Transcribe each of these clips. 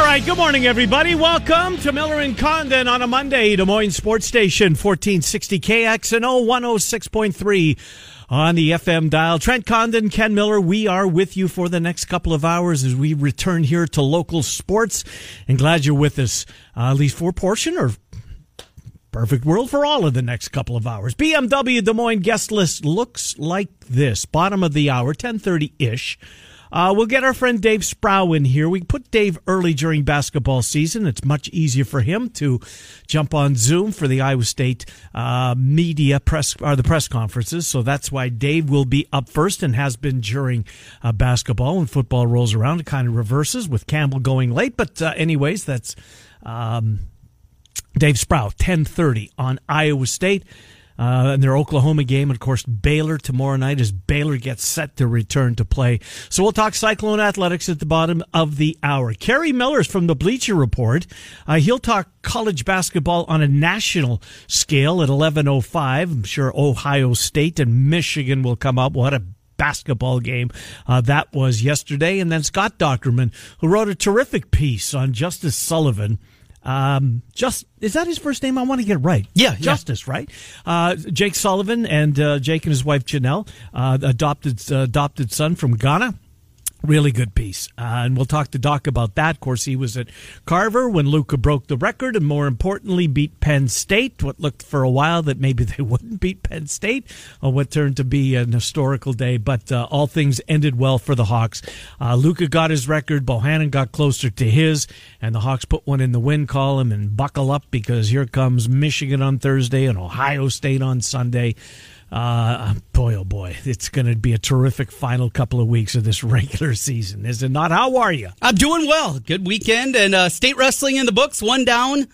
All right, good morning, everybody. Welcome to Miller and Condon on a Monday, Des Moines Sports Station, 1460 KXNO 106.3 on the FM dial. Trent Condon, Ken Miller, we are with you for the next couple of hours as we return here to local sports. And glad you're with us, uh, at least for a portion or perfect world for all of the next couple of hours. BMW Des Moines guest list looks like this. Bottom of the hour, 1030-ish. Uh, we'll get our friend Dave Sproul in here. We put Dave early during basketball season. It's much easier for him to jump on Zoom for the Iowa State uh, media press or the press conferences. So that's why Dave will be up first and has been during uh, basketball. When football rolls around, it kind of reverses with Campbell going late. But uh, anyways, that's um, Dave Sproul, ten thirty on Iowa State uh, in their Oklahoma game. And of course, Baylor tomorrow night as Baylor gets set to return to play. So we'll talk Cyclone Athletics at the bottom of the hour. Kerry Miller's from the Bleacher Report. Uh, he'll talk college basketball on a national scale at 11.05. I'm sure Ohio State and Michigan will come up. What a basketball game uh, that was yesterday. And then Scott Dochterman, who wrote a terrific piece on Justice Sullivan um, just is that his first name? I want to get it right. Yeah, Justice, yeah. right? Uh, Jake Sullivan and uh, Jake and his wife Janelle, uh, adopted uh, adopted son from Ghana. Really good piece. Uh, and we'll talk to Doc about that. Of course, he was at Carver when Luka broke the record and more importantly beat Penn State. What looked for a while that maybe they wouldn't beat Penn State on what turned to be an historical day. But uh, all things ended well for the Hawks. Uh, Luka got his record. Bohannon got closer to his. And the Hawks put one in the win column and buckle up because here comes Michigan on Thursday and Ohio State on Sunday. Uh, boy, oh boy, it's going to be a terrific final couple of weeks of this regular season, is it not? How are you? I'm doing well. Good weekend and uh, state wrestling in the books. One down,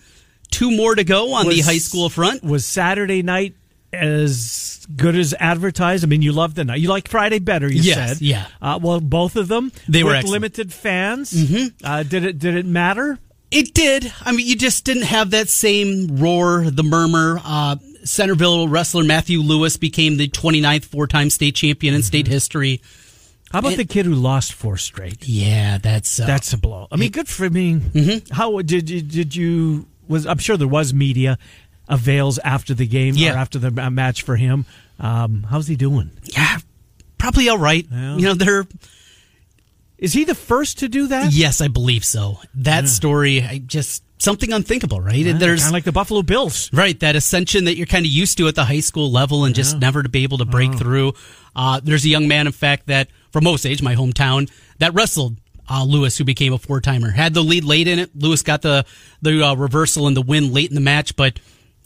two more to go on was, the high school front. Was Saturday night as good as advertised? I mean, you loved the night. You like Friday better. You yes, said, yeah. Uh, well, both of them they were limited fans. Mm-hmm. Uh, did it? Did it matter? It did. I mean, you just didn't have that same roar, the murmur. Uh, Centerville wrestler Matthew Lewis became the 29th four time state champion in mm-hmm. state history. How about and, the kid who lost four straight? Yeah, that's uh, that's a blow. I mean, good for me. Mm-hmm. How did you did you was? I'm sure there was media avails after the game yeah. or after the match for him. Um, how's he doing? Yeah, probably all right. Well, you know, they're. Is he the first to do that? Yes, I believe so. That yeah. story, I just something unthinkable, right? Yeah, There's kind of like the Buffalo Bills, right? That ascension that you're kind of used to at the high school level, and yeah. just never to be able to break oh. through. Uh, there's a young man, in fact, that from Osage, my hometown, that wrestled uh, Lewis, who became a four timer, had the lead late in it. Lewis got the the uh, reversal and the win late in the match, but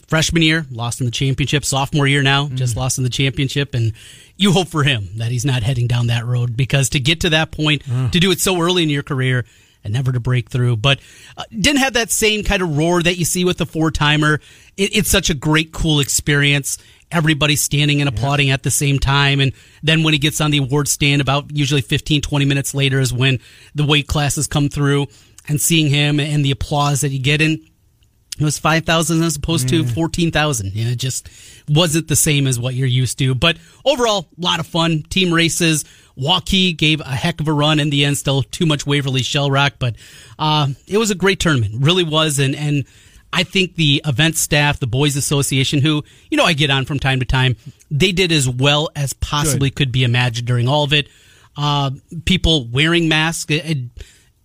freshman year lost in the championship. Sophomore year now mm. just lost in the championship, and you hope for him that he's not heading down that road because to get to that point, to do it so early in your career and never to break through. But uh, didn't have that same kind of roar that you see with the four timer. It, it's such a great, cool experience. Everybody standing and applauding yeah. at the same time. And then when he gets on the award stand, about usually 15, 20 minutes later is when the weight classes come through and seeing him and the applause that you get in. It was 5,000 as opposed to 14,000. You know, it just wasn't the same as what you're used to. But overall, a lot of fun. Team races, Waukee gave a heck of a run in the end, still too much Waverly Shell Rock, but uh, it was a great tournament, really was. And, and I think the event staff, the Boys Association, who, you know, I get on from time to time, they did as well as possibly Good. could be imagined during all of it. Uh, people wearing masks. It, it,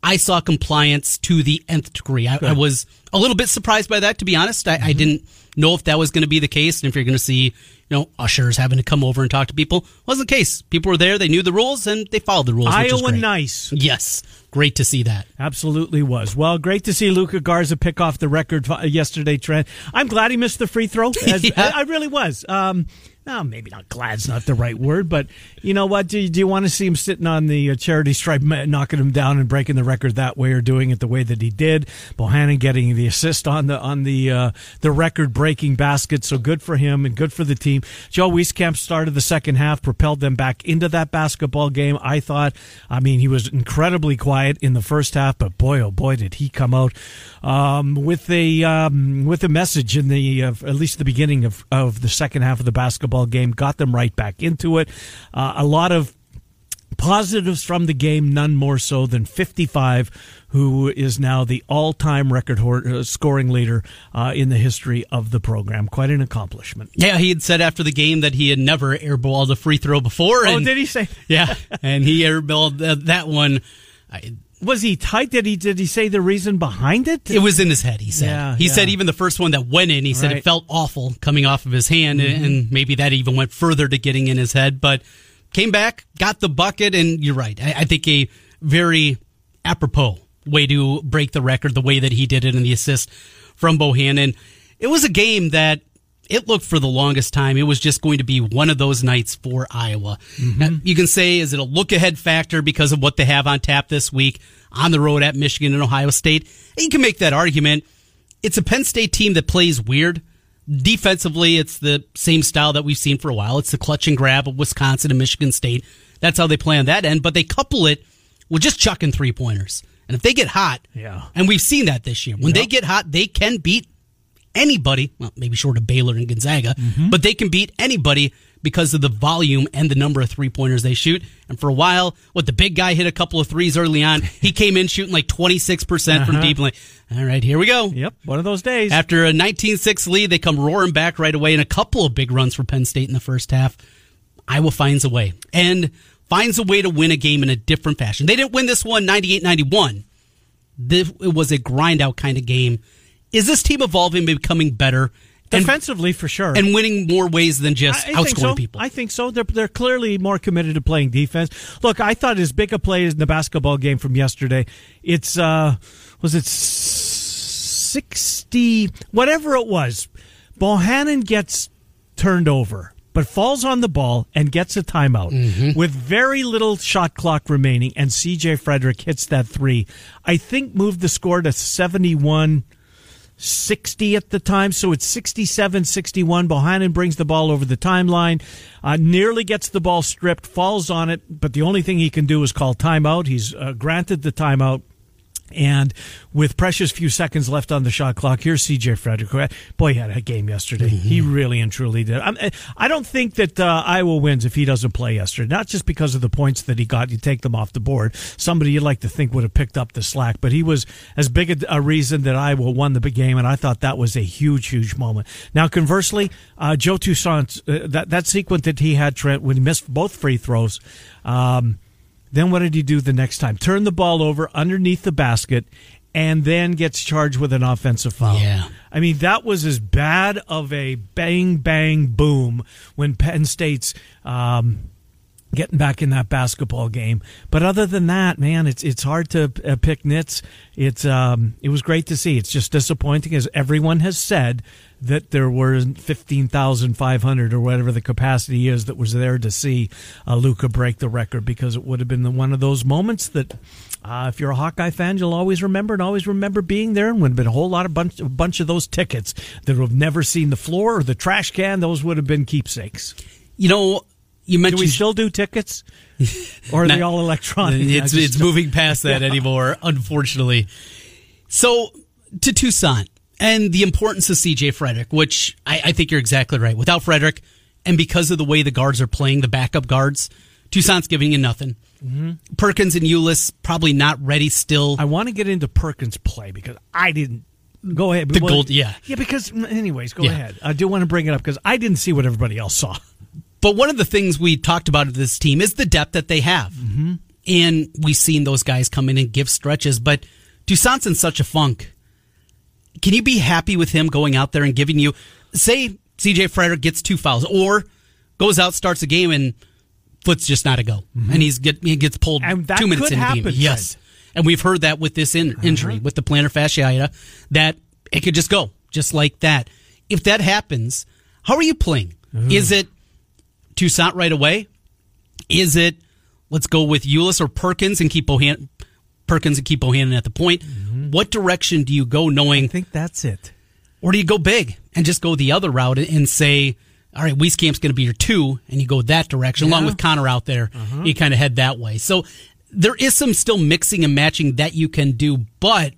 I saw compliance to the nth degree. I, I, was a little bit surprised by that, to be honest. I, mm-hmm. I didn't know if that was going to be the case, and if you're going to see you know, ushers having to come over and talk to people. Wasn't the case. People were there, they knew the rules, and they followed the rules. Iowa nice. Yes. Great to see that. Absolutely was. Well, great to see Luka Garza pick off the record yesterday, Trent. I'm glad he missed the free throw. As, yeah. I, I, really was. Um, no, maybe not glad's not the right word, but you know what? Do you, do you want to see him sitting on the uh, charity stripe, knocking him down and breaking the record that way, or doing it the way that he did? Bohannon getting the assist on the on the uh, the record breaking basket, so good for him and good for the team. Joe Wieskamp started the second half, propelled them back into that basketball game. I thought, I mean, he was incredibly quiet in the first half, but boy, oh boy, did he come out um, with a um, with a message in the uh, at least the beginning of of the second half of the basketball basketball game, got them right back into it. Uh, a lot of positives from the game, none more so than 55, who is now the all time record uh, scoring leader uh, in the history of the program. Quite an accomplishment. Yeah, he had said after the game that he had never airballed a free throw before. Oh, and, oh, did he say? Yeah, and he airballed that one. I, was he tight? Did he did he say the reason behind it? It was in his head. He said. Yeah, he yeah. said even the first one that went in, he said right. it felt awful coming off of his hand, mm-hmm. and maybe that even went further to getting in his head. But came back, got the bucket, and you're right. I, I think a very apropos way to break the record, the way that he did it and the assist from Bohannon. It was a game that it looked for the longest time it was just going to be one of those nights for Iowa. Mm-hmm. Now, you can say, is it a look ahead factor because of what they have on tap this week on the road at Michigan and Ohio State? You can make that argument. It's a Penn State team that plays weird. Defensively, it's the same style that we've seen for a while. It's the clutch and grab of Wisconsin and Michigan State. That's how they play on that end, but they couple it with just chucking three pointers. And if they get hot, yeah. and we've seen that this year, when yep. they get hot, they can beat anybody, well, maybe short of Baylor and Gonzaga, mm-hmm. but they can beat anybody because of the volume and the number of three pointers they shoot. And for a while, what the big guy hit a couple of threes early on. He came in shooting like 26% uh-huh. from deep. Like, all right, here we go. Yep, one of those days. After a 19 6 lead, they come roaring back right away and a couple of big runs for Penn State in the first half. Iowa finds a way and finds a way to win a game in a different fashion. They didn't win this one 98 91. It was a grind out kind of game is this team evolving, becoming better? Defensively, for sure, and winning more ways than just I, I outscoring so. people. I think so. They're they're clearly more committed to playing defense. Look, I thought as big a play as the basketball game from yesterday. It's uh, was it sixty whatever it was. Bohannon gets turned over but falls on the ball and gets a timeout mm-hmm. with very little shot clock remaining, and CJ Frederick hits that three. I think moved the score to 71 60 at the time, so it's 67 61. Bohannon brings the ball over the timeline, uh, nearly gets the ball stripped, falls on it, but the only thing he can do is call timeout. He's uh, granted the timeout. And with precious few seconds left on the shot clock, here's CJ Frederick. Boy, he had a game yesterday. Mm-hmm. He really and truly did. I'm, I do not think that uh, Iowa wins if he doesn't play yesterday. Not just because of the points that he got, you take them off the board. Somebody you'd like to think would have picked up the slack, but he was as big a, a reason that Iowa won the big game, and I thought that was a huge, huge moment. Now, conversely, uh, Joe Toussaint, uh, that that sequence that he had, Trent, when he missed both free throws. Um, then what did he do the next time? Turn the ball over underneath the basket and then gets charged with an offensive foul. Yeah. I mean, that was as bad of a bang, bang, boom when Penn State's um, getting back in that basketball game. But other than that, man, it's it's hard to uh, pick nits. It's um, it was great to see. It's just disappointing, as everyone has said, that there were fifteen thousand five hundred or whatever the capacity is that was there to see uh, Luka break the record because it would have been one of those moments that. Uh, if you're a Hawkeye fan, you'll always remember and always remember being there. And would have been a whole lot of bunch, a bunch of those tickets that would have never seen the floor or the trash can. Those would have been keepsakes. You know, you mentioned do we still do tickets, or are they all electronic? It's it's moving past that yeah. anymore, unfortunately. So to Toussaint and the importance of CJ Frederick, which I, I think you're exactly right. Without Frederick, and because of the way the guards are playing, the backup guards, Toussaint's giving you nothing. Mm-hmm. Perkins and Ulis probably not ready still. I want to get into Perkins' play because I didn't. Go ahead. The gold, yeah, yeah. Because, anyways, go yeah. ahead. I do want to bring it up because I didn't see what everybody else saw. But one of the things we talked about of this team is the depth that they have. Mm-hmm. And we've seen those guys come in and give stretches. But Toussaint's in such a funk. Can you be happy with him going out there and giving you, say, CJ Frederick gets two fouls or goes out, starts a game, and foot's just not a go. Mm-hmm. And he's get, he gets pulled two minutes in the game. Yes. And we've heard that with this in, injury, uh-huh. with the plantar fasciitis, that it could just go, just like that. If that happens, how are you playing? Mm. Is it Toussaint right away? Is it let's go with Ulis or Perkins and keep Bohannon, Perkins and keep Bohannon at the point? Mm-hmm. What direction do you go knowing? I think that's it. Or do you go big and just go the other route and say, all right, Wieskamp's going to be your two, and you go that direction, yeah. along with Connor out there. Uh-huh. You kind of head that way. So there is some still mixing and matching that you can do, but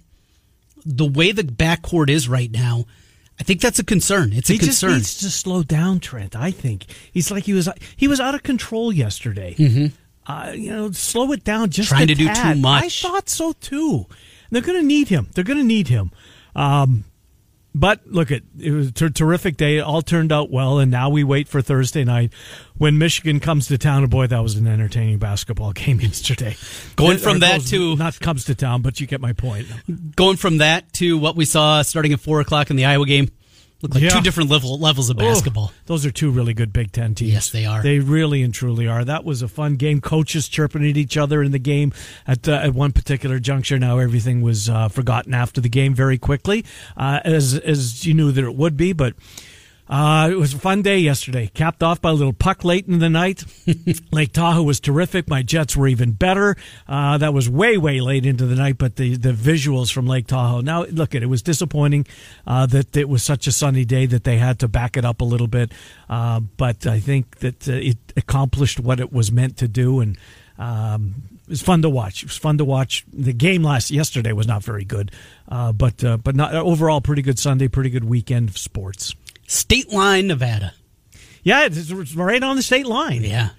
the way the backcourt is right now, I think that's a concern. It's he a concern. He just needs to slow down, Trent. I think he's like he was he was out of control yesterday. Mm-hmm. Uh, you know, slow it down. Just trying to tad. do too much. I thought so too. They're going to need him. They're going to need him. Um, but look, it, it was a terrific day. It all turned out well, and now we wait for Thursday night when Michigan comes to town. And boy, that was an entertaining basketball game yesterday. Going it, from that to not comes to town, but you get my point. Going from that to what we saw starting at four o'clock in the Iowa game. Look like yeah. two different level, levels of basketball. Oh, those are two really good Big Ten teams. Yes, they are. They really and truly are. That was a fun game. Coaches chirping at each other in the game at uh, at one particular juncture. Now everything was uh, forgotten after the game very quickly, uh, as as you knew that it would be. But uh, it was a fun day yesterday, capped off by a little puck late in the night. Lake Tahoe was terrific. My Jets were even better. Uh, that was way, way late into the night, but the, the visuals from Lake Tahoe. Now, look, it, it was disappointing uh, that it was such a sunny day that they had to back it up a little bit. Uh, but I think that uh, it accomplished what it was meant to do. And um, it was fun to watch. It was fun to watch. The game last yesterday was not very good, uh, but uh, but not overall pretty good Sunday, pretty good weekend of sports. State line, Nevada. Yeah, it's right on the state line. Yeah.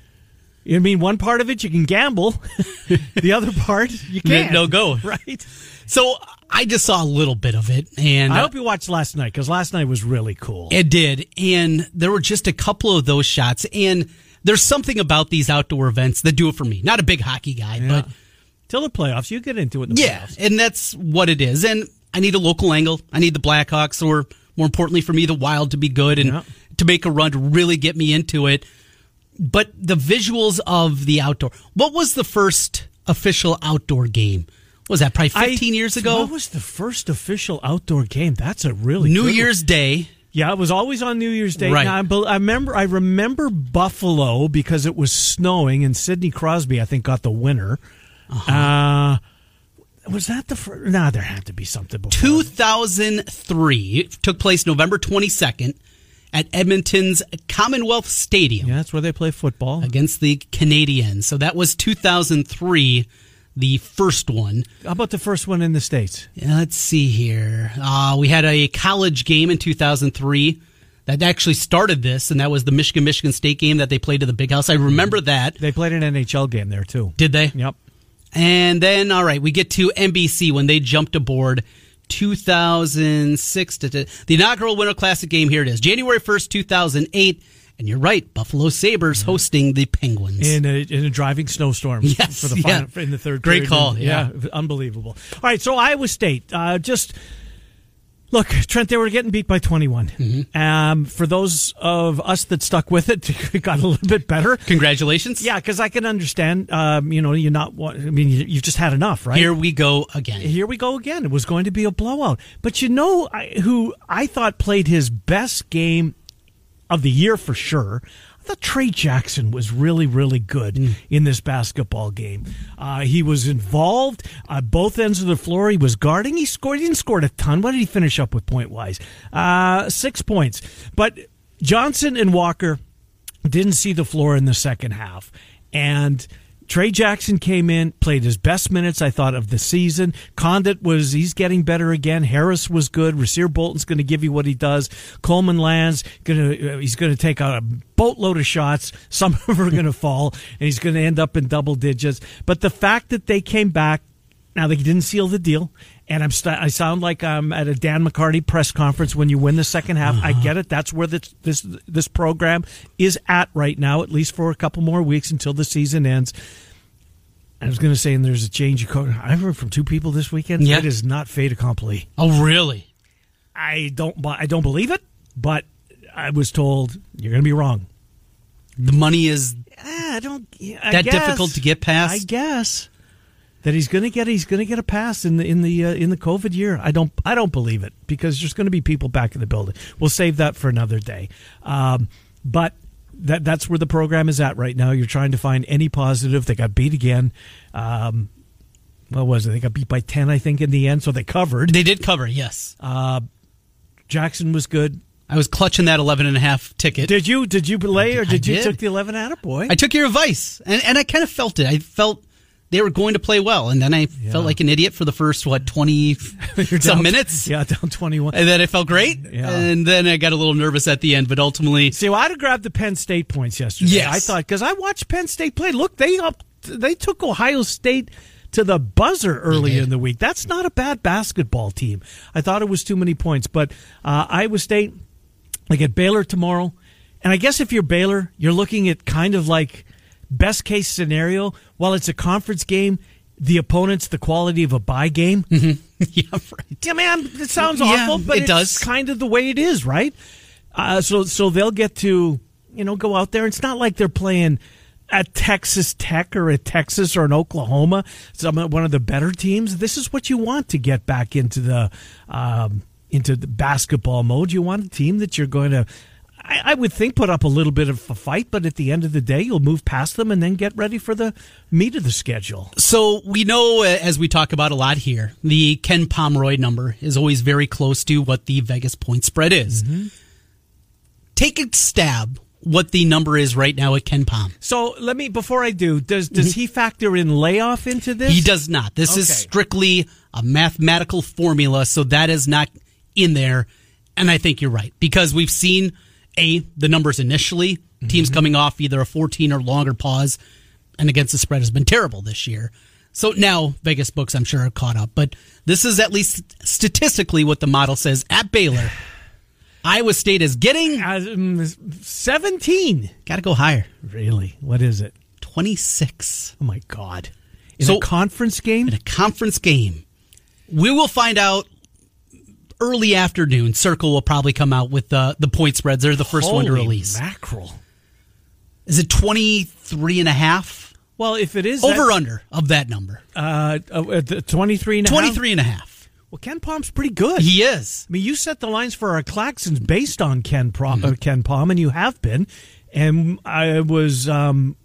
I mean, one part of it you can gamble, the other part you can't. No go. Right. So I just saw a little bit of it, and I hope you watched last night because last night was really cool. It did, and there were just a couple of those shots, and there's something about these outdoor events that do it for me. Not a big hockey guy, yeah. but till the playoffs, you get into it. In yeah, playoffs. and that's what it is. And I need a local angle. I need the Blackhawks or more importantly for me, the Wild to be good and yeah. to make a run to really get me into it. But the visuals of the outdoor. What was the first official outdoor game? was that probably 15 I, years ago? What was the first official outdoor game? That's a really New Year's one. Day. Yeah, it was always on New Year's Day. Right. Now, I, remember. I remember Buffalo because it was snowing, and Sidney Crosby, I think, got the winner. Uh-huh. Uh, was that the first? No, nah, there had to be something before. 2003. It took place November 22nd at Edmonton's Commonwealth Stadium. Yeah, that's where they play football. Against the Canadiens. So that was 2003, the first one. How about the first one in the States? Yeah, let's see here. Uh, we had a college game in 2003 that actually started this, and that was the Michigan Michigan State game that they played at the Big House. I remember that. They played an NHL game there, too. Did they? Yep. And then, all right, we get to NBC when they jumped aboard 2006. To, the inaugural Winter Classic game, here it is January 1st, 2008. And you're right, Buffalo Sabres hosting the Penguins. In a, in a driving snowstorm yes, for the final, yeah. in the third Great call. yeah. yeah. unbelievable. All right, so Iowa State, uh, just Look, Trent, they were getting beat by 21. Mm-hmm. Um, for those of us that stuck with it, it got a little bit better. Congratulations. Yeah, because I can understand, um, you know, you're not, I mean, you've just had enough, right? Here we go again. Here we go again. It was going to be a blowout. But you know who I thought played his best game of the year for sure? Thought Tre Jackson was really, really good mm. in this basketball game. Uh, he was involved on both ends of the floor. He was guarding. He scored. He didn't score a ton. What did he finish up with point wise? Uh, six points. But Johnson and Walker didn't see the floor in the second half. And Tre Jackson came in, played his best minutes, I thought, of the season. Conditt was, he's getting better again. Harris was good. Rasir Bolton's going to give you what he does. Coleman Lands, gonna, uh, he's going to take out a boatload of shots. Some of them are going to fall, and he's going to end up in double digits. But the fact that they came back, now they didn't seal the deal, and I'm st- I sound like I'm at a Dan McCarney press conference when you win the second half. Uh-huh. I get it. That's where this this this program is at right now, at least for a couple more weeks until the season ends. I was going to say, and there's a change of coach. I heard from two people this weekend. Yeah. It is not fait accompli. Oh, really? I don't. I don't believe it, but I was told you're going to be wrong. The money is. I don't. I that guess, difficult to get past. I guess that he's going to get he's going to get a pass in the in the uh, in the COVID year. I don't I don't believe it because there's going to be people back in the building. We'll save that for another day. Um, but that that's where the program is at right now. You're trying to find any positive. They got beat again. Um, what was it? They got beat by ten, I think, in the end. So they covered. They did cover, yes. Uh, Jackson was good. I was clutching that 11 and a half ticket. Did you did you lay or I did you did. took the eleven out of boy? I took your advice, and, and I kind of felt it. I felt they were going to play well, and then I felt like an idiot for the first, what, 20 some down- minutes? Yeah, down twenty one. And then it felt great, Yeah. and then I got a little nervous at the end, but ultimately, See, well, I'd have grabbed the Penn State points yesterday. Yes. I thought because I watched Penn State play. Look, they up they took Ohio State to the buzzer early in the week. That's not a bad basketball team. I thought it was too many points, but uh, Iowa State they get Baylor tomorrow, and I guess if you're Baylor, you're looking at kind of like best case scenario. While it's a conference game, the opponent's the quality of a bye game. yeah, right. Yeah, man, it sounds Yeah, awful, but it it's does. kind of the way it is, right? Uh, so, so they'll get to, you know, go out there. It's not like they're playing at Texas Tech or at Texas or in Oklahoma, some one of the better teams. This is what you want to get back into the um, into the basketball mode. You want a team that you're going to. I I would think put up a little bit of a fight, but at the end of the day, you'll move past them and then get ready for the meat of the schedule. So we know, uh, as we talk about a lot here, the Ken Pomeroy number is always very close to what the Vegas point spread is. Mm-hmm. Take a stab what the number is right now at Ken Pom. So let me before I do, does does he factor in layoff into this? He does not. This is strictly a mathematical formula, so that is not in there. And I think you're right because we've seen a the numbers initially teams Mm-hmm. coming off either a 14 or longer pause, and against the spread has been terrible this year. So now Vegas books, I'm sure, are caught up. But this is at least statistically what the model says at Baylor. Iowa State is getting Um, Seventeen. got to go higher. Really? What is it? 26 Oh my god! In So- a conference game? in a conference game. We will find out early afternoon. Circa will probably come out with the the point spreads. They're the first one to release. Mackerel. Is it 23 and a half? Well, if it is Over that, under of that number. uh, uh, 23 and a half? 23 and a half. Well, Ken Pom's pretty good. He is. I mean, you set the lines for our Claxons based on Ken Prom, uh, Ken Pom, and you have been. And I was, um,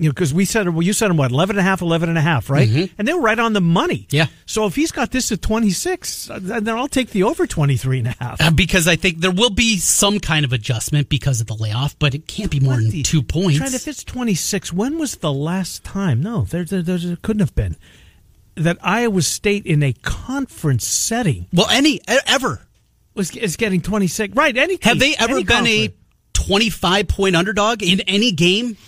you know, because we said, well, you said him what, 11 and a half, 11 and a half, right? And they were right on the money. Yeah. So if he's got this at 26, uh, then I'll take the over 23 and a half. Uh, because I think there will be some kind of adjustment because of the layoff, but it can't be more than two points. Trent, if it's 26, when was the last time? No, there, there, there, there couldn't have been. That Iowa State in a conference setting well, any ever was is getting 26. Right, any have they ever been a 25 point underdog in any game?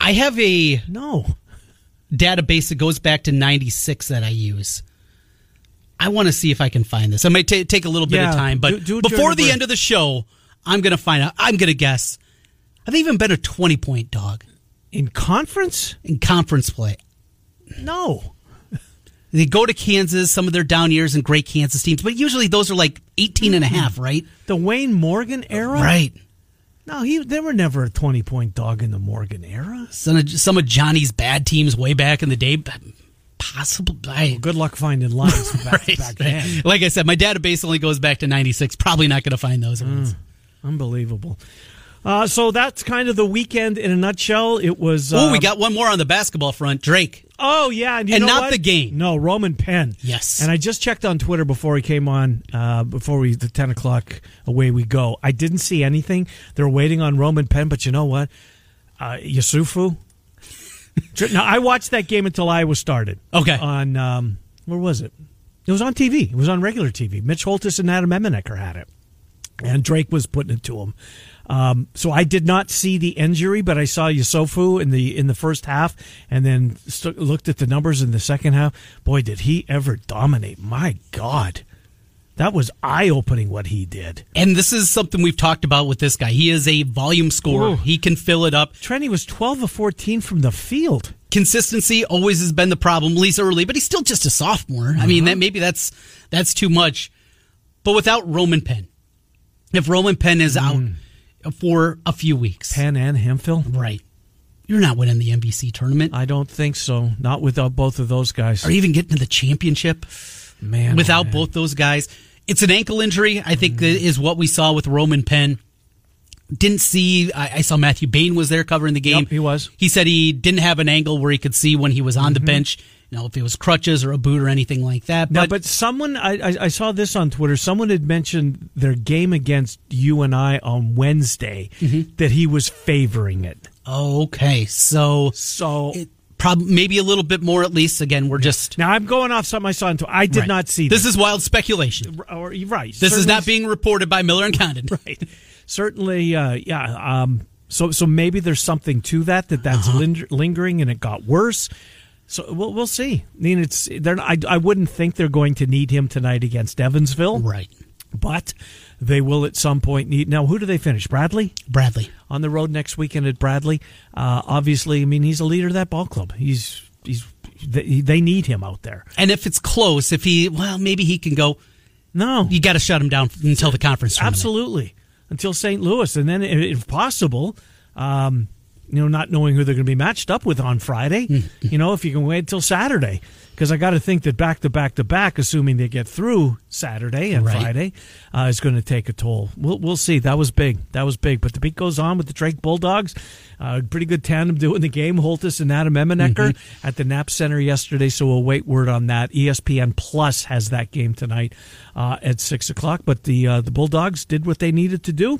I have a No. database that goes back to 96 that I use. I want to see if I can find this. I might ta take a little bit Yeah, of time, but do- do before the end of the show, I'm going to find out. I'm going to guess. Have they even been a 20 point dog In conference? in conference play? No. They go to Kansas, some of their down years and great Kansas teams, but usually those are like 18 and a mm-hmm. half, right? The Wayne Morgan era? Right. No, he they were never a 20 point dog in the Morgan era. Some of, some of Johnny's bad teams way back in the day, possible. I, Good luck finding lines back, right, back right. Like I said, my database only goes back to 96. Probably not going to find those ones. Unbelievable. Uh, so that's kind of the weekend in a nutshell. It was. Oh, we um, got one more on the basketball front. Drake. Oh yeah, and, you And know not what? the game. No, Roman Penn. Yes. And I just checked on Twitter before he came on. Uh, before we the ten o'clock away we go. I didn't see anything. They're waiting on Roman Penn, but you know what? Uh, Yesufu. now I watched that game until Iowa started. Okay. On um, where was it? It was on TV. It was on regular TV. Mitch Holthus and Adam Emmenecker had it, and Drake was putting it to him. Um, so I did not see the injury, but I saw Yesufu in the in the first half, and then st- looked at the numbers in the second half. Boy, did he ever dominate! My God, that was eye opening what he did. And this is something we've talked about with this guy. He is a volume scorer. Ooh. He can fill it up. Trenny was twelve of fourteen from the field. Consistency always has been the problem, at least early, but he's still just a sophomore. I mean, that maybe that's that's too much. But without Roman Penn, if Roman Penn is out for a few weeks, Penn and Hemphill. right, you're not winning the MVC tournament I don't think so. Not without both of those guys. or even getting to the championship. man, without man. both those guys. It's an ankle injury, I think, that is what we saw with Roman Penn. didn't see. I, I saw Matthew Bain was there covering the game. Yep, he was. He said he didn't have an angle where he could see when he was on the mm-hmm. bench. You know, if it was crutches or a boot or anything like that. Now, But, but someone I, I I saw this on Twitter. Someone had mentioned their game against UNI on Wednesday that he was favoring it. okay, so So it, prob- maybe a little bit more at least. Again, we're just. now I'm going off something I saw on Twitter. I did Right. not see This is wild speculation. Or, you're right. This is not being reported by Miller and Condon. right. Certainly, uh, yeah. Um, so, so maybe there's something to that that that's Uh-huh. linger- lingering and it got worse. So we'll we'll see. I mean, it's they're. I, I wouldn't think they're going to need him tonight against Evansville, Right. but they will at some point need. Now, who do they finish? Bradley Bradley. on the road next weekend at Bradley. Uh, obviously, I mean, he's a leader of that ball club. He's he's they, they need him out there. And if it's close, if he, well, maybe he can go. No, You got to shut him down until the conference tournament. Absolutely. Until St. Louis. And then, if possible, um, you know, not knowing who they're going to be matched up with on Friday, Hmm. you know, if you can wait till Saturday. Because I got to think that back to back to back, assuming they get through Saturday and Right. Friday, uh, is going to take a toll. We'll, we'll see. That was big. That was big. But the beat goes on with the Drake Bulldogs. Uh, pretty good tandem doing the game. Holthus and Adam Emmenecker Mm-hmm. at the Knapp Center yesterday. So we'll wait word on that. ESPN Plus has that game tonight uh, at six o'clock. But the uh, the Bulldogs did what they needed to do.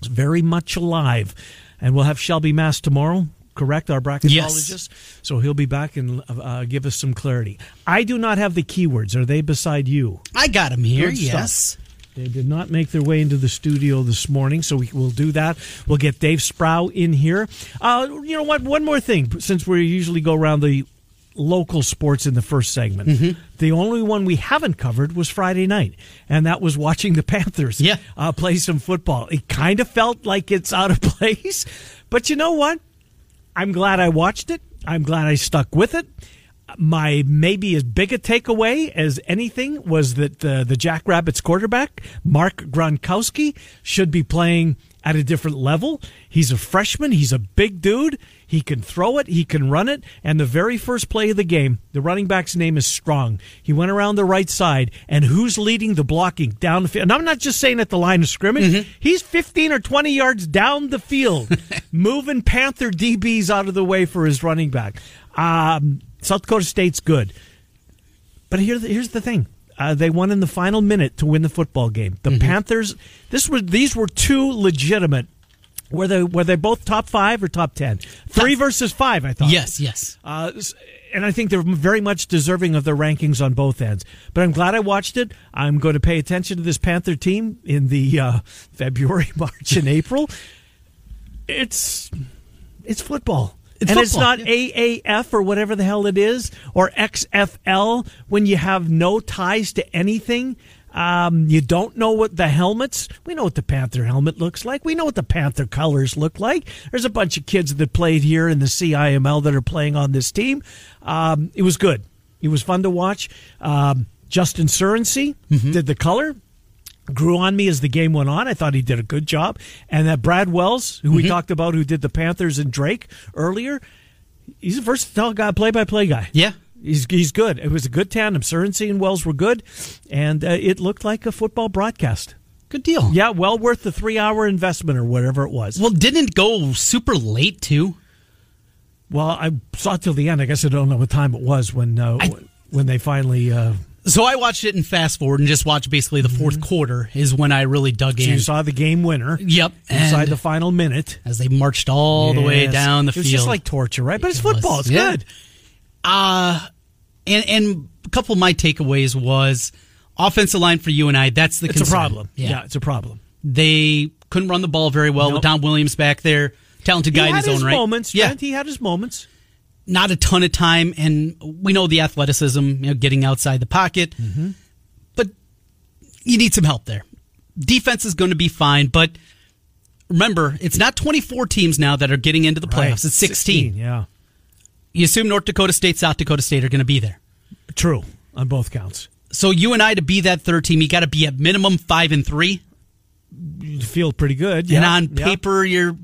It's very much alive, and we'll have Shelby Mast tomorrow. Correct, our bracketologist. Yes. So he'll be back and uh, give us some clarity. I do not have the keywords. Are they beside you? I got him here. Good stuff. yes. They did not make their way into the studio this morning, so we will do that. We'll get Dave Sproul in here. Uh, you know what? One more thing, since we usually go around the local sports in the first segment, Mm-hmm. the only one we haven't covered was Friday night, and that was watching the Panthers Yeah. uh, play some football. It kind of felt like it's out of place, but you know what? I'm glad I watched it. I'm glad I stuck with it. My maybe as big a takeaway as anything was that uh, the Jackrabbits quarterback, Mark Gronowski, should be playing at a different level. He's a freshman. He's a big dude. He can throw it. He can run it. And the very first play of the game, the running back's name is Strong. He went around the right side, and who's leading the blocking down the field? And I'm not just saying at the line of scrimmage. He's 15 or 20 yards down the field, moving Panther DBs out of the way for his running back. Um, South Dakota State's good. But here, here's the thing: uh, they won in the final minute to win the football game. The Panthers. This was these were two legitimate. Were they were they both top five or top ten? Three versus five, I thought. Yes, yes. Uh, and I think they're very much deserving of their rankings on both ends. But I'm glad I watched it. I'm going to pay attention to this Panther team in the uh, February, March, and April. It's it's football. And it's not AAF or whatever the hell it is or XFL when you have no ties to anything. Um, you don't know what the helmets. We know what the Panther helmet looks like. We know what the Panther colors look like. There's a bunch of kids that played here in the CIML that are playing on this team. Um, it was good. It was fun to watch. Um, Justin Surrency did the color grew on me as the game went on. I thought he did a good job. And that Brad Wells, who we talked about, who did the Panthers and Drake earlier, he's a versatile guy, play by play guy. Yeah. He's, he's good. It was a good tandem. Surrency and Wells were good, and uh, it looked like a football broadcast. Good deal. Yeah, well worth the three hour investment or whatever it was. Well, didn't go super late too? Well, I saw it till the end. I guess I don't know what time it was when uh, I- when they finally. Uh, So I watched it in fast forward and just watched basically the 4th quarter is when I really dug so in. you saw the game winner. Yep. Inside the final minute. as they marched all the way down the field. it field. was just like torture, right? But it's It was. football. It's Yeah. good. Uh and and a couple of my takeaways was offensive line for UNI. That's the It's concern. a problem. Yeah. Yeah. it's a problem. they couldn't run the ball very well Nope. with Don Williams back there. Talented guy he in had his own right. moments. yeah. He had his moments. Not a ton of time, and we know the athleticism, you know, getting outside the pocket, Mm-hmm. but you need some help there. Defense is going to be fine, but remember, it's not 24 teams now that are getting into the playoffs. Right. It's 16. Yeah, You assume North Dakota State, South Dakota State are going to be there. true on both counts. So UNI to be that third team, you got to be at minimum five and three. You feel pretty good. and yeah, on yeah. paper, you're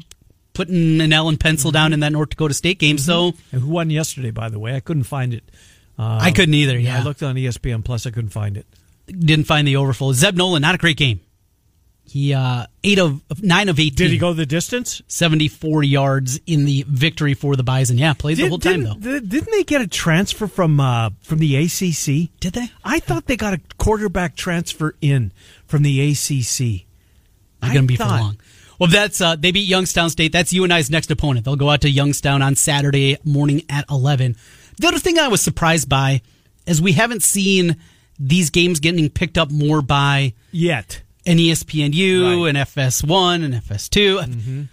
putting an L and pencil down in that North Dakota State game. So And who won yesterday? By the way, I couldn't find it. Uh, I couldn't either. Yeah, I looked on ESPN Plus. I couldn't find it. didn't find the overflow. Zeb Noland, not a great game. He uh, eight of nine of eighteen. Did he go the distance? Seventy four yards in the victory for the Bison. Yeah, played the whole time though. Didn't they get a transfer from uh, from the ACC? Did they? I thought they got a quarterback transfer in from the ACC. Not I going to be thought- for long. Well, that's uh, they beat Youngstown State. That's UNI's next opponent. They'll go out to Youngstown on Saturday morning at eleven. The other thing I was surprised by is we haven't seen these games getting picked up more by Yet. an ESPNU, Right. an FS1, and FS2,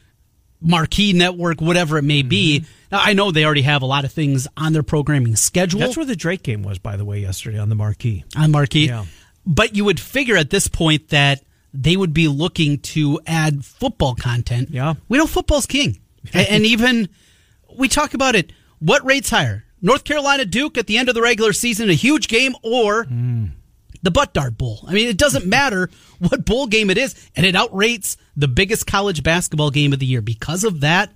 Marquee Network, whatever it may be. Now, I know they already have a lot of things on their programming schedule That's where the Drake game was, by the way, yesterday on the marquee. on Marquee. Yeah. But you would figure at this point that they would be looking to add football content. Yeah. We know football's king. And even we talk about it. What rates higher? North Carolina Duke at the end of the regular season, a huge game, or mm. the Butt Dart Bowl? I mean, it doesn't matter what bowl game it is, and it outrates the biggest college basketball game of the year. Because of that,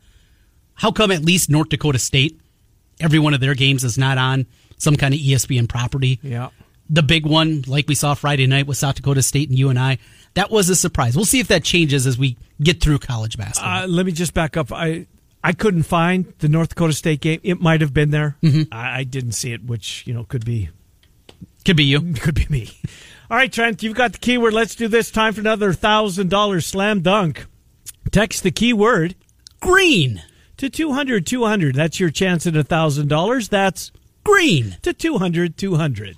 how come at least North Dakota State, every one of their games is not on some kind of ESPN property? Yeah. The big one, like we saw Friday night with South Dakota State and UNI, that was a surprise. We'll see if that changes as we get through college basketball. Uh, let me just back up. I I couldn't find the North Dakota State game. It might have been there. I, I didn't see it, which you know could be Could be you. could be me. All right, Trent, you've got the keyword. Let's do this. Time for another thousand dollars slam dunk. Text the keyword Green. to 200 200. That's your chance at a thousand dollars. That's Green. to 200 200.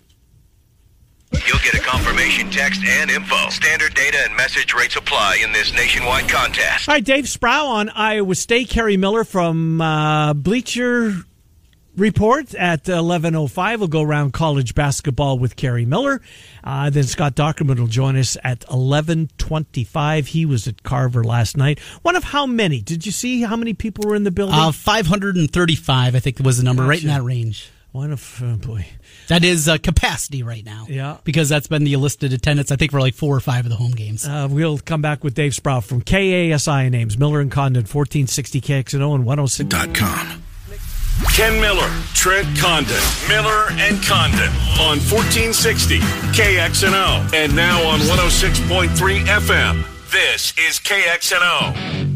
You'll get a confirmation text and info. Standard data and message rates apply in this nationwide contest. All right, Dave Sproul on Iowa State. Kerry Miller from uh, Bleacher Report at 11.05. We'll go around college basketball with Kerry Miller. Uh, then Scott Dochterman will join us at 11.25. He was at Carver last night. One of how many? Did you see how many people were in the building? Uh, 535, I think was the number, right in that range. One of, oh boy. That is uh, capacity right now. Yeah. Because that's been the enlisted attendance, I think, for like four or five of the home games. Uh, we'll come back with Dave Sproul from KASI names, Miller and Condon, 1460 KXNO and 106. Com. Ken Miller, Trent Condon, Miller and Condon on 1460 KXNO and now on 106.3 FM. This is KXNO.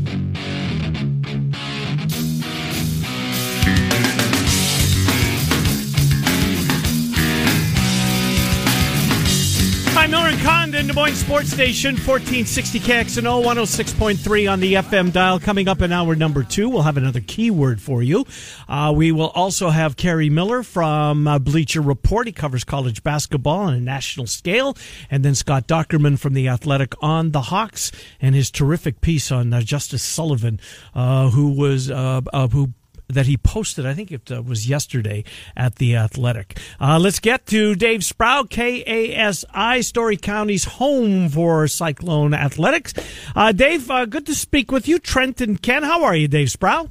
Des Moines Sports Station, 1460 KXNO, 106.3 on the FM dial. Coming up in hour number two, we'll have another keyword for you. Uh, we will also have Kerry Miller from uh, Bleacher Report. He covers college basketball on a national scale. And then Scott Dochterman from The Athletic on the Hawks and his terrific piece on uh, Justice Sullivan, uh, who was, uh, uh, who that he posted. I think it uh, was yesterday at the Athletic. Uh, let's get to Dave Sproul, KASI, Story County's home for Cyclone Athletics. Uh, Dave, uh, good to speak with you. Trent and Ken, how are you, Dave Sproul?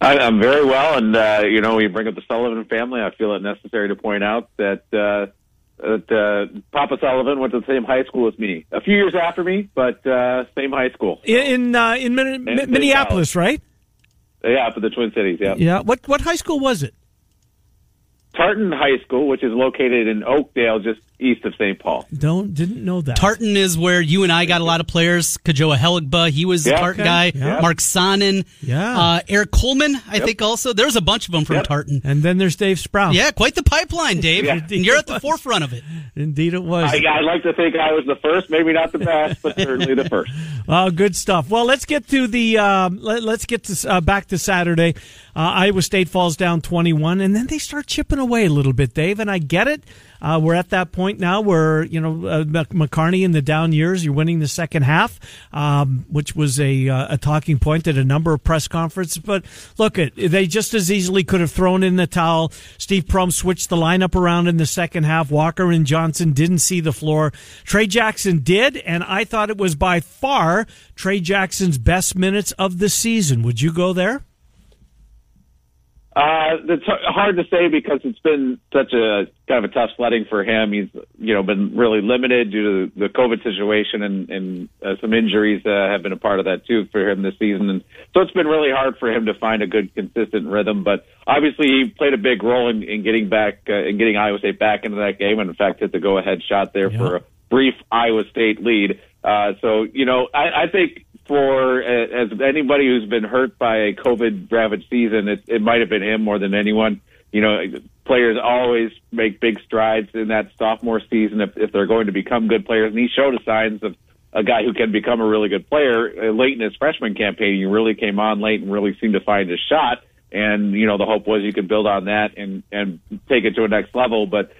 I, I'm very well, and uh, you know, we bring up the Sullivan family. I feel it necessary to point out that uh, that uh, Papa Sullivan went to the same high school as me, a few years after me, but uh, same high school. In in, uh, in Min- Minneapolis, right? Yeah, for the Twin Cities. Yeah. Yeah. What what high school was it? Tartan High School, which is located in Oakdale, just east of St. Paul. Don't didn't know that. Tartan is where UNI got a lot of players. Kajoa Heligba, he was a Yeah. Tartan Okay. guy. Yeah. Mark Sonnen. Yeah. Uh, Eric Coleman, I think also. There's a bunch of them from Yep. Tartan. and then there's Dave Sproul. Yeah, quite the pipeline, Dave. Yeah. And you're at the forefront of it. indeed it was. I, I'd like to think I was the first, maybe not the best, but certainly the first. Oh, good stuff. Well, let's get to the um, let, us get to, uh, back to Saturday. Uh, Iowa State falls down twenty-one, and then they start chipping away a little bit, Dave. And I get it. Uh, we're at that point now where you know uh, McCarney in the down years, you're winning the second half, um, which was a uh, a talking point at a number of press conferences. But look, it they just as easily could have thrown in the towel. Steve Prohm switched the lineup around in the second half. Walker and Johnson didn't see the floor. Tre Jackson did, and I thought it was by far Tre Jackson's best minutes of the season. Would you go there? Uh, it's hard to say because it's been such a kind of a tough sledding for him. He's you know been really limited due to the COVID situation, and, and uh, some injuries uh, have been a part of that too for him this season. And so it's been really hard for him to find a good consistent rhythm. But obviously, he played a big role in, in getting back uh, in getting Iowa State back into that game, and in fact hit the go ahead shot there for a brief Iowa State lead. Uh, so you know, I, I think for as anybody who's been hurt by a COVID ravaged season, it, it might have been him more than anyone. You know, players always make big strides in that sophomore season if, if they're going to become good players, and he showed signs of a guy who can become a really good player uh, late in his freshman campaign. He really came on late and really seemed to find his shot. And you know, the hope was you could build on that and and take it to a next level. But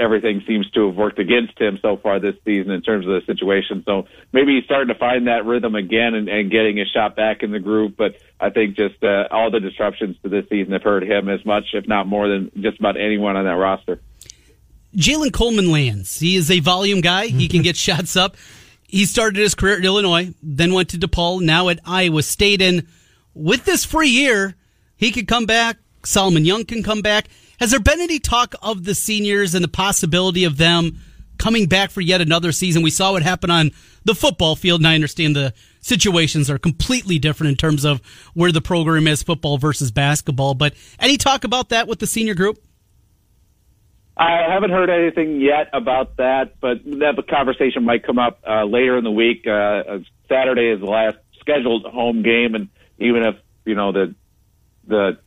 everything seems to have worked against him so far this season in terms of the situation. So maybe he's starting to find that rhythm again and, and getting his shot back in the group. But I think just uh, all the disruptions to this season have hurt him as much, if not more, than just about anyone on that roster. Jalen Coleman-Lands. He is a volume guy. He can get shots up. He started his career at Illinois, then went to DePaul, now at Iowa State. And with this free year, he could come back. Solomon Young can come back. Has there been any talk of the seniors and the possibility of them coming back for yet another season? We saw what happened on the football field, and I understand the situations are completely different in terms of where the program is football versus basketball. But any talk about that with the senior group? I haven't heard anything yet about that, but that conversation might come up uh, later in the week. Uh, Saturday is the last scheduled home game, and even if you know the the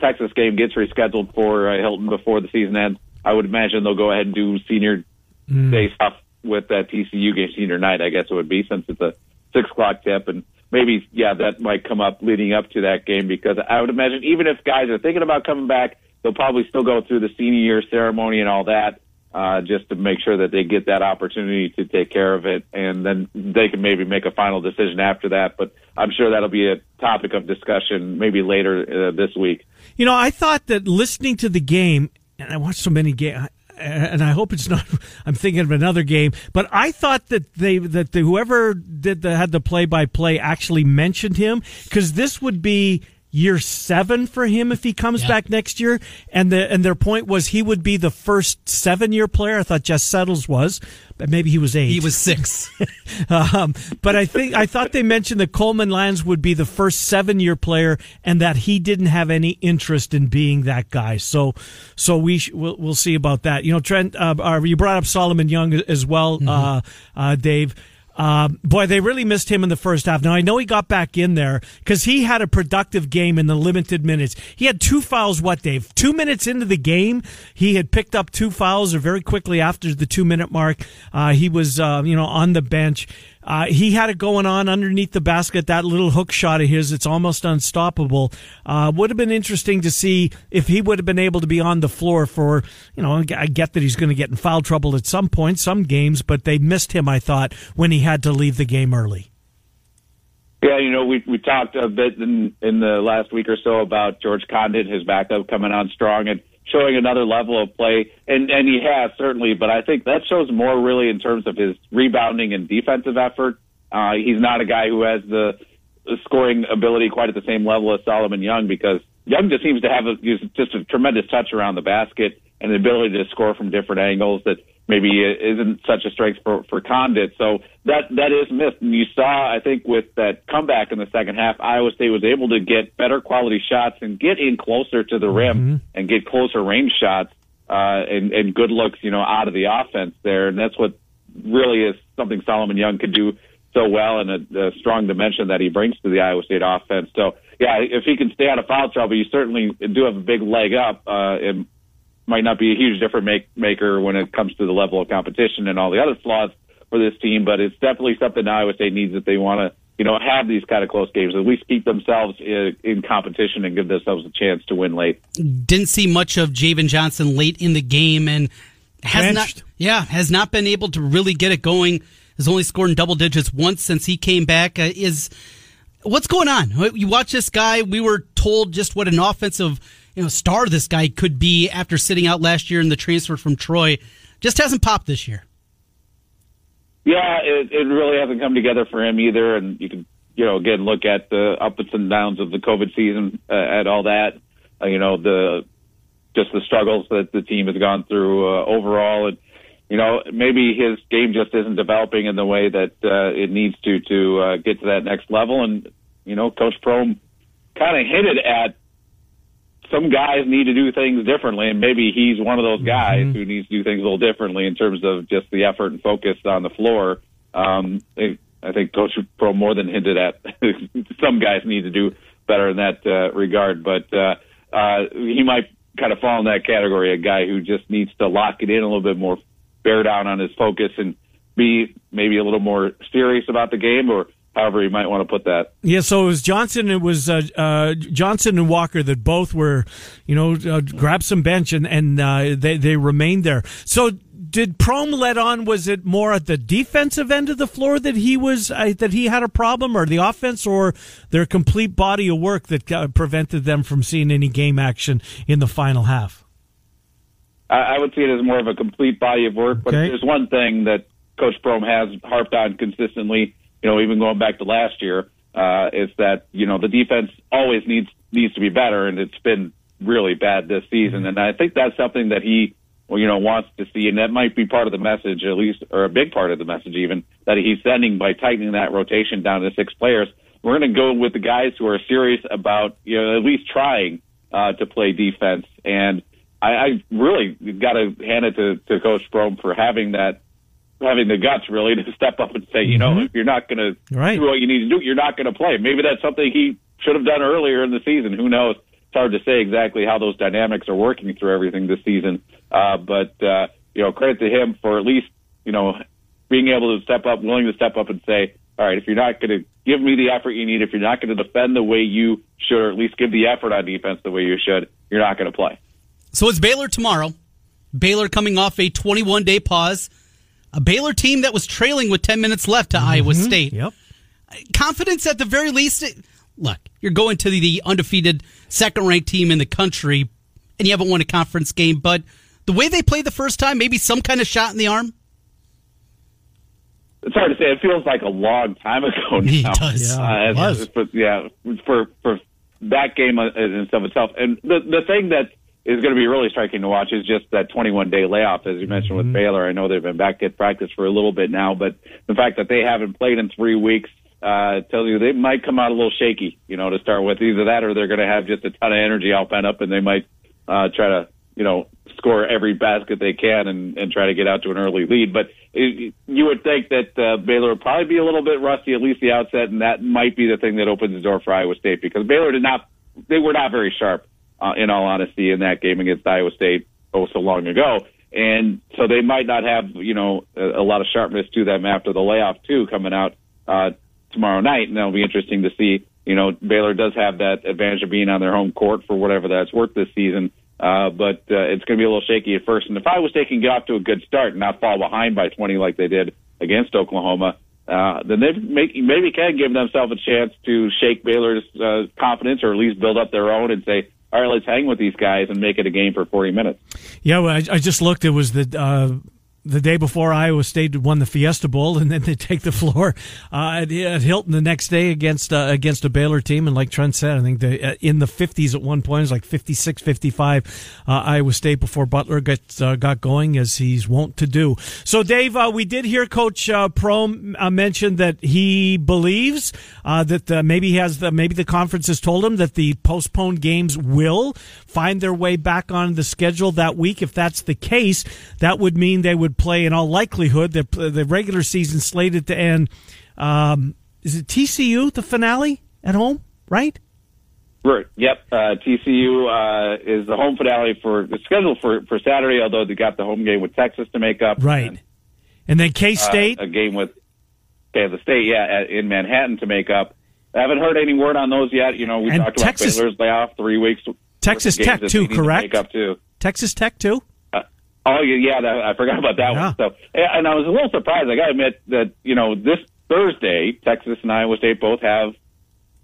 Texas game gets rescheduled for uh, Hilton before the season ends, I would imagine they'll go ahead and do senior mm. day stuff with that TCU game senior night. I guess it would be since it's a six o'clock tip, and maybe yeah, that might come up leading up to that game because I would imagine even if guys are thinking about coming back they'll probably still go through the senior year ceremony and all that, uh, just to make sure that they get that opportunity to take care of it, and then they can maybe make a final decision after that. But I'm sure that'll be a topic of discussion maybe later uh, this week. You know, I thought that listening to the game, and I watched so many games and I hope it's not. I'm thinking of another game, but I thought that they that the, whoever did the had the play by play actually mentioned him because this would be year seven for him if he comes yeah. back next year. And the and their point was he would be the first seven year player. I thought Jess Settles was, but maybe he was eight. He was six. um, but I think I thought they mentioned that Coleman Lands would be the first seven year player, and that he didn't have any interest in being that guy. So, so we sh- we'll, we'll see about that. You know, Trent, uh, uh you brought up Solomon Young as well, mm-hmm. uh, uh, Dave. Uh, boy, they really missed him in the first half. Now I know he got back in there because he had a productive game in the limited minutes. He had two fouls. What, Dave? Two minutes into the game, he had picked up two fouls, or very quickly after the two minute mark, uh, he was uh, you know on the bench. Uh, he had it going on underneath the basket. That little hook shot of his, it's almost unstoppable. Uh, would have been interesting to see if he would have been able to be on the floor for, you know, I get that he's going to get in foul trouble at some point, some games, but they missed him, I thought, when he had to leave the game early. Yeah, you know, we we talked a bit in in the last week or so about George Conditt, his backup coming on strong, and showing another level of play, and and he has certainly. But I think that shows more really in terms of his rebounding and defensive effort. Uh, he's not a guy who has the, scoring ability quite at the same level as Solomon Young because Young just seems to have a, just a tremendous touch around the basket and the ability to score from different angles that maybe isn't such a strength for for Conditt. So that that is missed. And you saw, I think, with that comeback in the second half, Iowa State was able to get better quality shots and get in closer to the rim mm-hmm. and get closer range shots uh, and and good looks, you know, out of the offense there. And that's what really is something Solomon Young could do so well and a, a strong dimension that he brings to the Iowa State offense. So yeah, if he can stay out of foul trouble, you certainly do have a big leg up. Uh, and might not be a huge difference make, maker when it comes to the level of competition and all the other flaws for this team, but it's definitely something Iowa State needs if they want to, you know, have these kind of close games. At least keep themselves in, in competition and give themselves a chance to win late. Didn't see much of Javan Johnson late in the game, and has Benched. not, yeah, has not been able to really get it going. Has only scored in double digits once since he came back. Uh, is what's going on? You watch this guy. We were told just what an offensive you know star this guy could be after sitting out last year in the transfer from Troy. Just hasn't popped this year. Yeah, it, it really hasn't come together for him either. And you can, you know, again look at the ups and downs of the COVID season, uh, at all that. Uh, you know, the just the struggles that the team has gone through uh, overall, and you know, maybe his game just isn't developing in the way that uh, it needs to to uh, get to that next level. And you know, Coach Prohm kind of hinted at some guys need to do things differently, and maybe he's one of those guys mm-hmm. who needs to do things a little differently in terms of just the effort and focus on the floor. Um, I I think Coach Prohm more than hinted at some guys need to do better in that uh, regard, but uh, uh, he might kind of fall in that category. A guy who just needs to lock it in a little bit more, bear down on his focus, and be maybe a little more serious about the game, or however you might want to put that. Yeah, so it was Johnson. It was uh, uh, Johnson and Walker that both were, you know, uh, grabbed some bench and and uh, they they remained there. So did Prohm let on? Was it more at the defensive end of the floor that he was uh, that he had a problem, or the offense, or their complete body of work that uh, prevented them from seeing any game action in the final half? I, I would see it as more of a complete body of work. But Okay. there's one thing that Coach Prohm has harped on consistently. You know, even going back to last year, uh, is that you know the defense always needs needs to be better, and it's been really bad this season. And I think that's something that he, well, you know, wants to see, and that might be part of the message, at least, or a big part of the message, even that he's sending by tightening that rotation down to six players. We're going to go with the guys who are serious about, you know, at least trying uh, to play defense. And I, I really got to hand it to, to Coach Prohm for having that, having the guts really to step up and say, you know, if you're not going to do what you need to do, you're not going to play. Maybe that's something he should have done earlier in the season. Who knows? It's hard to say exactly how those dynamics are working through everything this season. Uh, but uh, you know, credit to him for at least you know being able to step up, willing to step up and say, all right, if you're not going to give me the effort you need, if you're not going to defend the way you should, or at least give the effort on defense the way you should, you're not going to play. So it's Baylor tomorrow. Baylor coming off a 21 day pause. A Baylor team that was trailing with 10 minutes left to Iowa State. Yep. Confidence at the very least. Look, you're going to the undefeated second ranked team in the country and you haven't won a conference game, but the way they played the first time, maybe some kind of shot in the arm. It's hard to say. It feels like a long time ago now. It does. Yeah. Uh, it was. But yeah, for for that game in and of itself, and the the thing that is going to be really striking to watch is just that 21 day layoff, as you mentioned with Baylor. I know they've been back at practice for a little bit now, but the fact that they haven't played in three weeks uh, tells you they might come out a little shaky. You know, to start with, either that or they're going to have just a ton of energy all pent up, and they might uh, try to you know score every basket they can and, and try to get out to an early lead. But it, you would think that uh, Baylor would probably be a little bit rusty at least the outset, and that might be the thing that opens the door for Iowa State because Baylor did not they were not very sharp uh, in all honesty in that game against Iowa State oh so long ago. And so they might not have, you know, a, a lot of sharpness to them after the layoff too coming out uh, tomorrow night, and that'll be interesting to see. You know, Baylor does have that advantage of being on their home court for whatever that's worth this season. Uh, but uh, it's going to be a little shaky at first. And if Iowa State can get off to a good start and not fall behind by 20 like they did against Oklahoma, uh, then they maybe can give themselves a chance to shake Baylor's uh, confidence or at least build up their own and say, all right, let's hang with these guys and make it a game for 40 minutes. Yeah, well, I, I just looked. It was the uh, the day before Iowa State won the Fiesta Bowl, and then they take the floor uh, at, Hilton the next day against uh, against a Baylor team. And like Trent said, I think they uh, in the 50s at one point. It was like 56, 55 uh, Iowa State before Butler got uh, got going, as he's wont to do. So, Dave, uh, we did hear Coach uh, Prohm mention that he believes that maybe he has the maybe the conference has told him that the postponed games will find their way back on the schedule that week. If that's the case, that would mean they would play in all likelihood the the regular season slated to end. Um, is it TCU the finale at home? Right. Right. Yep. Uh, TCU uh, is the home finale for the schedule for for Saturday. Although they got the home game with Texas to make up. Right. And, And then K uh, State. a game with Kansas State. Yeah, at, in Manhattan to make up. I haven't heard any word on those yet. You know, we And talked Texas- about Baylor's layoff three weeks. Texas Tech too, correct? Make up too. Texas Tech too. Oh yeah, yeah. That, I forgot about that Yeah. one. So, and I was a little surprised. I got to admit that you know this Thursday, Texas and Iowa State both have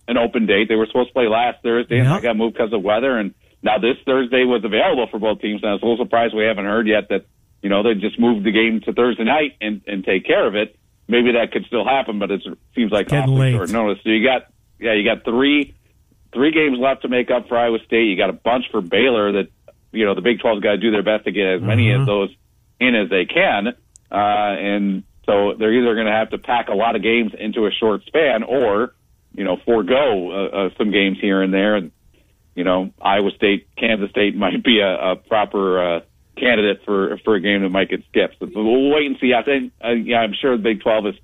an open date. They were supposed to play last Thursday, and Yeah. I got moved because of weather. And now this Thursday was available for both teams. And I was a little surprised we haven't heard yet that you know they just moved the game to Thursday night and and take care of it. Maybe that could still happen, but it seems like Getting late. short notice. So you got yeah, you got three three games left to make up for Iowa State. You got a bunch for Baylor that you know the Big 12's got to do their best to get as many Uh-huh. of those in as they can, uh, and so they're either going to have to pack a lot of games into a short span, or you know forego uh, uh, some games here and there. And you know Iowa State, Kansas State might be a, a proper uh, candidate for for a game that might get skipped. So we'll wait and see. I think uh, yeah, I'm sure the Big 12 is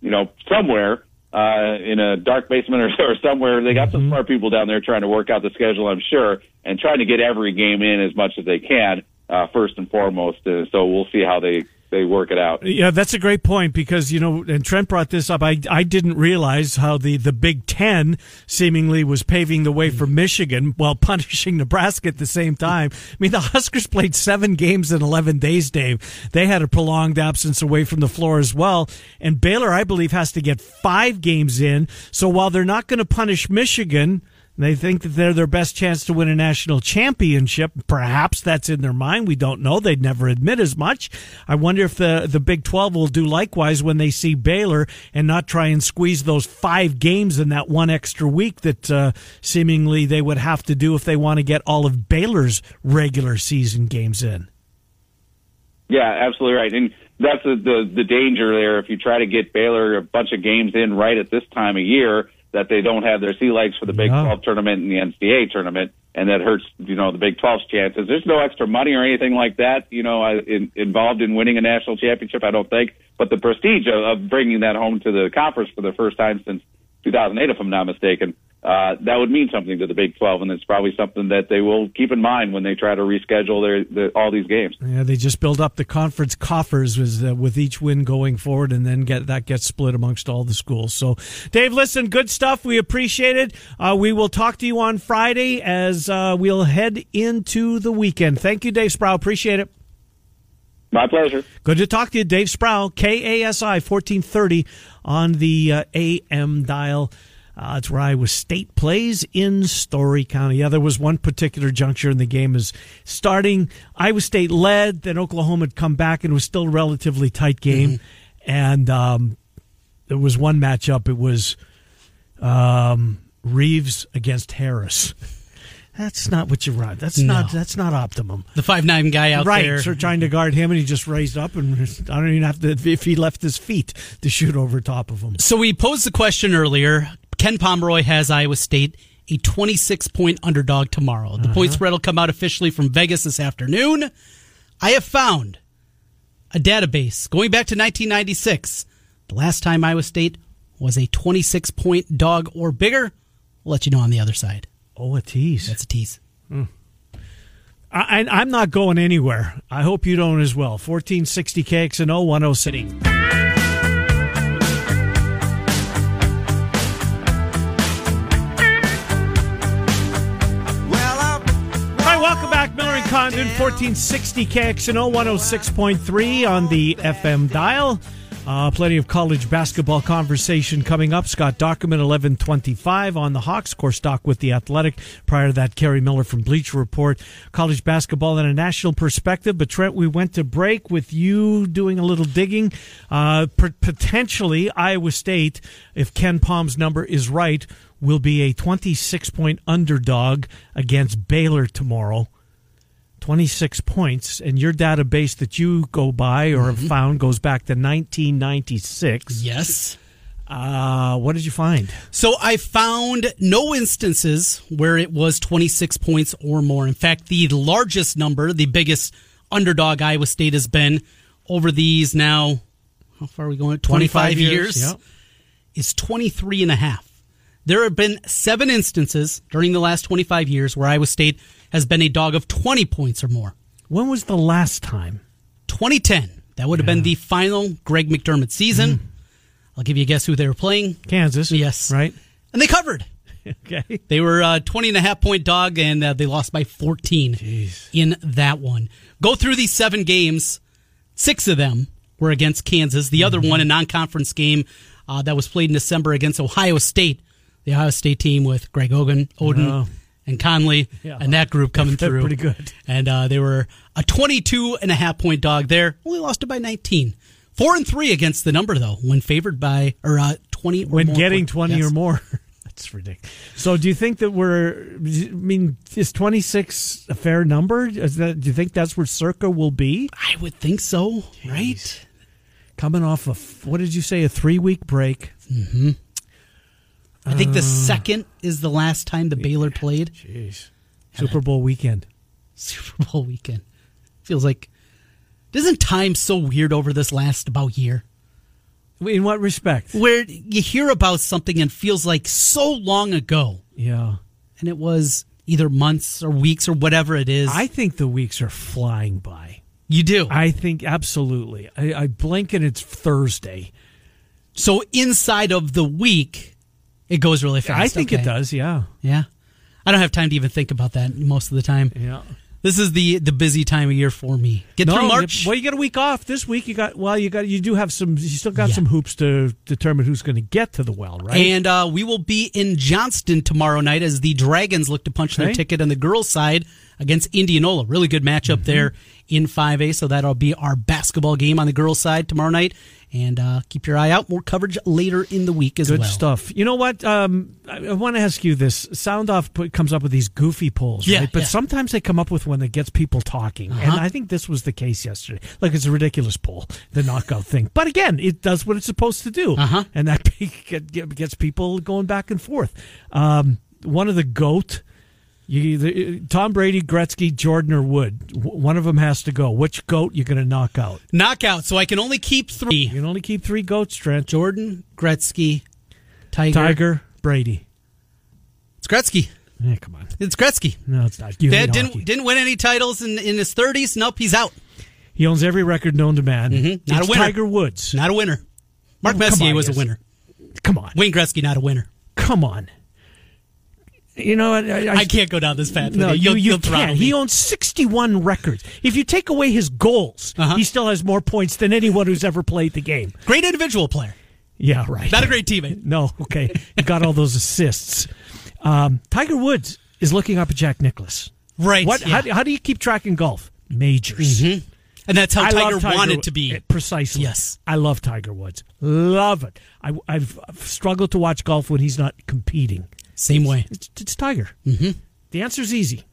you know, somewhere uh, in a dark basement or, or somewhere. They got some smart people down there trying to work out the schedule, I'm sure, and trying to get every game in as much as they can. Uh, first and foremost, uh, so we'll see how they they work it out. Yeah, that's a great point because you know, and Trent brought this up. I I didn't realize how the the Big Ten seemingly was paving the way for Michigan while punishing Nebraska at the same time. I mean, the Huskers played seven games in eleven days. Dave, they had a prolonged absence away from the floor as well. And Baylor, I believe, has to get five games in. So while they're not going to punish Michigan. They think that they're their best chance to win a national championship. Perhaps that's in their mind. We don't know. They'd never admit as much. I wonder if the, the Big 12 will do likewise when they see Baylor and not try and squeeze those five games in that one extra week that uh, seemingly they would have to do if they want to get all of Baylor's regular season games in. Yeah, absolutely right. And that's the, the, the danger there. If you try to get Baylor a bunch of games in right at this time of year, that they don't have their sea legs for the Big Yeah. 12 tournament and the NCAA tournament, and that hurts, you know, the Big 12's chances. There's no extra money or anything like that, you know, in, involved in winning a national championship, I don't think. But the prestige of, of bringing that home to the conference for the first time since 2008, if I'm not mistaken, uh, that would mean something to the Big 12, and it's probably something that they will keep in mind when they try to reschedule their, the, all these games. Yeah, they just build up the conference coffers with, uh, with each win going forward, and then get that gets split amongst all the schools. So, Dave, listen, good stuff. We appreciate it. Uh, we will talk to you on Friday as uh, we'll head into the weekend. Thank you, Dave Sproul. Appreciate it. My pleasure. Good to talk to you, Dave Sproul, KASI 1430 on the uh, AM dial. Uh, it's where Iowa State plays in Story County. Yeah, there was one particular juncture in the game is starting. Iowa State led, then Oklahoma had come back, and it was still a relatively tight game. And um, there was one matchup. It was um, Reaves against Harris. That's not what you run. That's No. not. That's not optimum. The five nine guy out right, there. so trying to guard him, and he just raised up, and I don't even have to. If he left his feet to shoot over top of him, So we posed the question earlier. Ken Pomeroy has Iowa State a 26 point underdog tomorrow. The uh-huh. point spread will come out officially from Vegas this afternoon. I have found a database going back to 1996. The last time Iowa State was a 26 point dog or bigger. We'll let you know on the other side. oh, a tease. That's a tease. Hmm. I, I, I'm not going anywhere. I hope you don't as well. 1460 KXNO 10 Condon, 1460 KXNO 106.3 on the FM dial. Uh, plenty of college basketball conversation coming up. Scott Dochterman, 1125 on the Hawks. Of course, Doc with the Athletic. Prior to that, Kerry Miller from Bleacher Report. College basketball in a national perspective. But Trent, we went to break with you doing a little digging. Uh, potentially, Iowa State, if Ken Pom's number is right, will be a 26 point underdog against Baylor tomorrow. 26 points, and your database that you go by or have found goes back to 1996. Yes. Uh, what did you find? So I found no instances where it was 26 points or more. In fact, the largest number, the biggest underdog Iowa State has been over these now, how far are we going? 25, years, Yep. is 23 and a half. There have been seven instances during the last 25 years where Iowa State has been a dog of 20 points or more. When was the last time? 2010, that would have been the final Greg McDermott season. I'll give you a guess who they were playing. Kansas. Yes. Right? And they covered. Okay. They were uh, 20 and a half point dog, and uh, they lost by 14 in that one. Go through these seven games. Six of them were against Kansas. The other one, a non conference game uh, that was played in December against Ohio State. The Ohio State team with Greg Oden, Oden Oh. And Conley, Yeah. and that group coming through. pretty good. And uh, they were a 22 and a half point dog there. Only lost it by 19. Four and three against the number, though, when favored by, or uh, 20 or When more getting point- 20 yes. or more. That's ridiculous. So, do you think that we're? I mean, is 26 a fair number? Is that? Do you think that's where Circa will be? I would think so, right? Coming off of what did you say? A three week break. I think Uh. the second is the last time the Baylor played Jeez. Super Bowl weekend. Super Bowl weekend. Feels like doesn't time so weird over this last about year? In what respect? where you hear about something and feels like so long ago, Yeah. and it was either months or weeks or whatever it is. I think the weeks are flying by. you do. I think absolutely. I, I blink and it's Thursday. so inside of the week, it goes really fast. I think Okay. it does. Yeah. Yeah. I don't have time to even think about that most of the time. Yeah. This is the the busy time of year for me. Get through March. Well, you got a week off this week. You got well. You got you do have some. You still got Yeah. some hoops to determine who's going to get to the well, right? And uh, we will be in Johnston tomorrow night as the Dragons look to punch their ticket on the girls' side against Indianola. Really good matchup Mm-hmm. there in 5A. So that'll be our basketball game on the girls' side tomorrow night. And uh, keep your eye out. More coverage later in the week as Good well. Good stuff. You know what? Um, I, I want to ask you this. Sound off put, comes up with these goofy polls, Yeah, right? But yeah. sometimes they come up with one that gets people talking, and Uh-huh. I think this was the case yesterday. Like it's a ridiculous poll, the knockout thing. But again, it does what it's supposed to do, Uh-huh. and that get- get- gets people going back and forth. Um, one of the goat. You either, Tom Brady, Gretzky, Jordan, or Wood. One of them has to go. Which goat you going to knock out? Knockout. So I can only keep three You can only keep three goats, Trent. Jordan, Gretzky, Tiger. Tiger, Brady. It's Gretzky. Yeah, come on. It's Gretzky. No, it's not. You Dad didn't hockey. didn't win any titles in in his 30s. Nope, he's out. He owns every record known to man. Mhm. Not It's a winner. Tiger Woods. Not a winner. Mark Oh, Messier on, was yes. a winner. Come on. Wayne Gretzky not a winner. Come on. You know, what? I, I can't go down this path. No, with you, you you'll can't. He owns 61 records. If you take away his goals, Uh-huh. he still has more points than anyone who's ever played the game. Great individual player. Yeah, right. Not a great teammate. No, okay. You got all those assists. Um, Tiger Woods is looking up at Jack Nicklaus. Right. What? yeah. How, how do you keep track in golf? Majors. and that's how I Tiger, Tiger wanted to be. Eh, Precisely. Yes. I love Tiger Woods. Love it. I, I've struggled to watch golf when he's not competing. Same way. It's, it's Tiger. Mm-hmm. The answer's easy.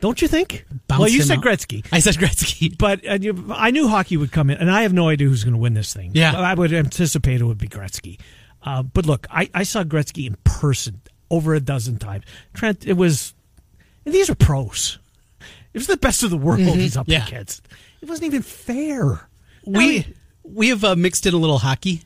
Don't you think? Well, you said out. Gretzky. I said Gretzky. But uh, you, I knew hockey would come in, and I have no idea who's going to win this thing. Yeah. I would anticipate it would be Gretzky. Uh, but look, I, I saw Gretzky in person over a dozen times. Trent, it was, and these are pros. It was the best of the world he's up Mm-hmm. Yeah. against. It wasn't even fair. We we have uh, mixed in a little hockey.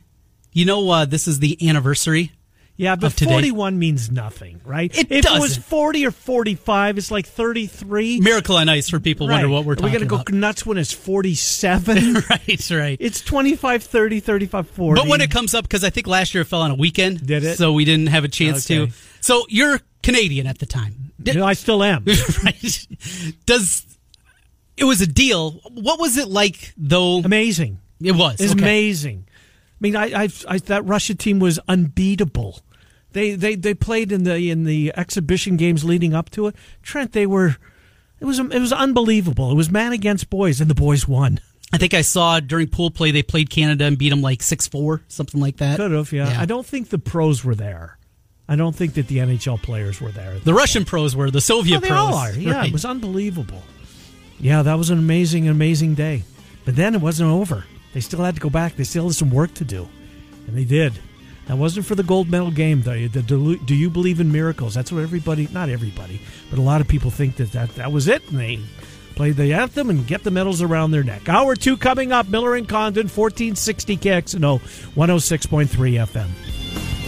You know, uh, this is the anniversary. Yeah, but 41 means nothing, right? It if it was 40 or 45, it's like 33. Miracle on Ice for people wonder what we're Are talking we gonna about. go nuts when it's 47? right, right. it's 25, 30, 35, 40. But when it comes up, because I think last year it fell on a weekend, Did it? So we didn't have a chance Okay. to. So you're Canadian at the time, Did- know, I still am. right? Does it was a deal? What was it like though? amazing. It was It's okay. amazing. I mean, I, I, I that Russia team was unbeatable. They, they they played in the in the exhibition games leading up to it. Trent, they were. It was it was unbelievable. It was man against boys, and the boys won. I think I saw during pool play they played Canada and beat them like six four, something like that. Could have, yeah. Yeah. I don't think the pros were there. I don't think that the NHL players were there. The Russian pros were the Soviet Oh, they pros. all are. Yeah, Right. it was unbelievable. Yeah, that was an amazing, amazing day. But then it wasn't over. They still had to go back. They still had some work to do, and they did. That wasn't for the gold medal game. The, the, do, do you believe in miracles? That's what everybody, not everybody, but a lot of people think that that, that was it, and they played the anthem and get the medals around their neck. Hour two coming up. Miller and Condon, 1460 KXNO, 106.3 FM.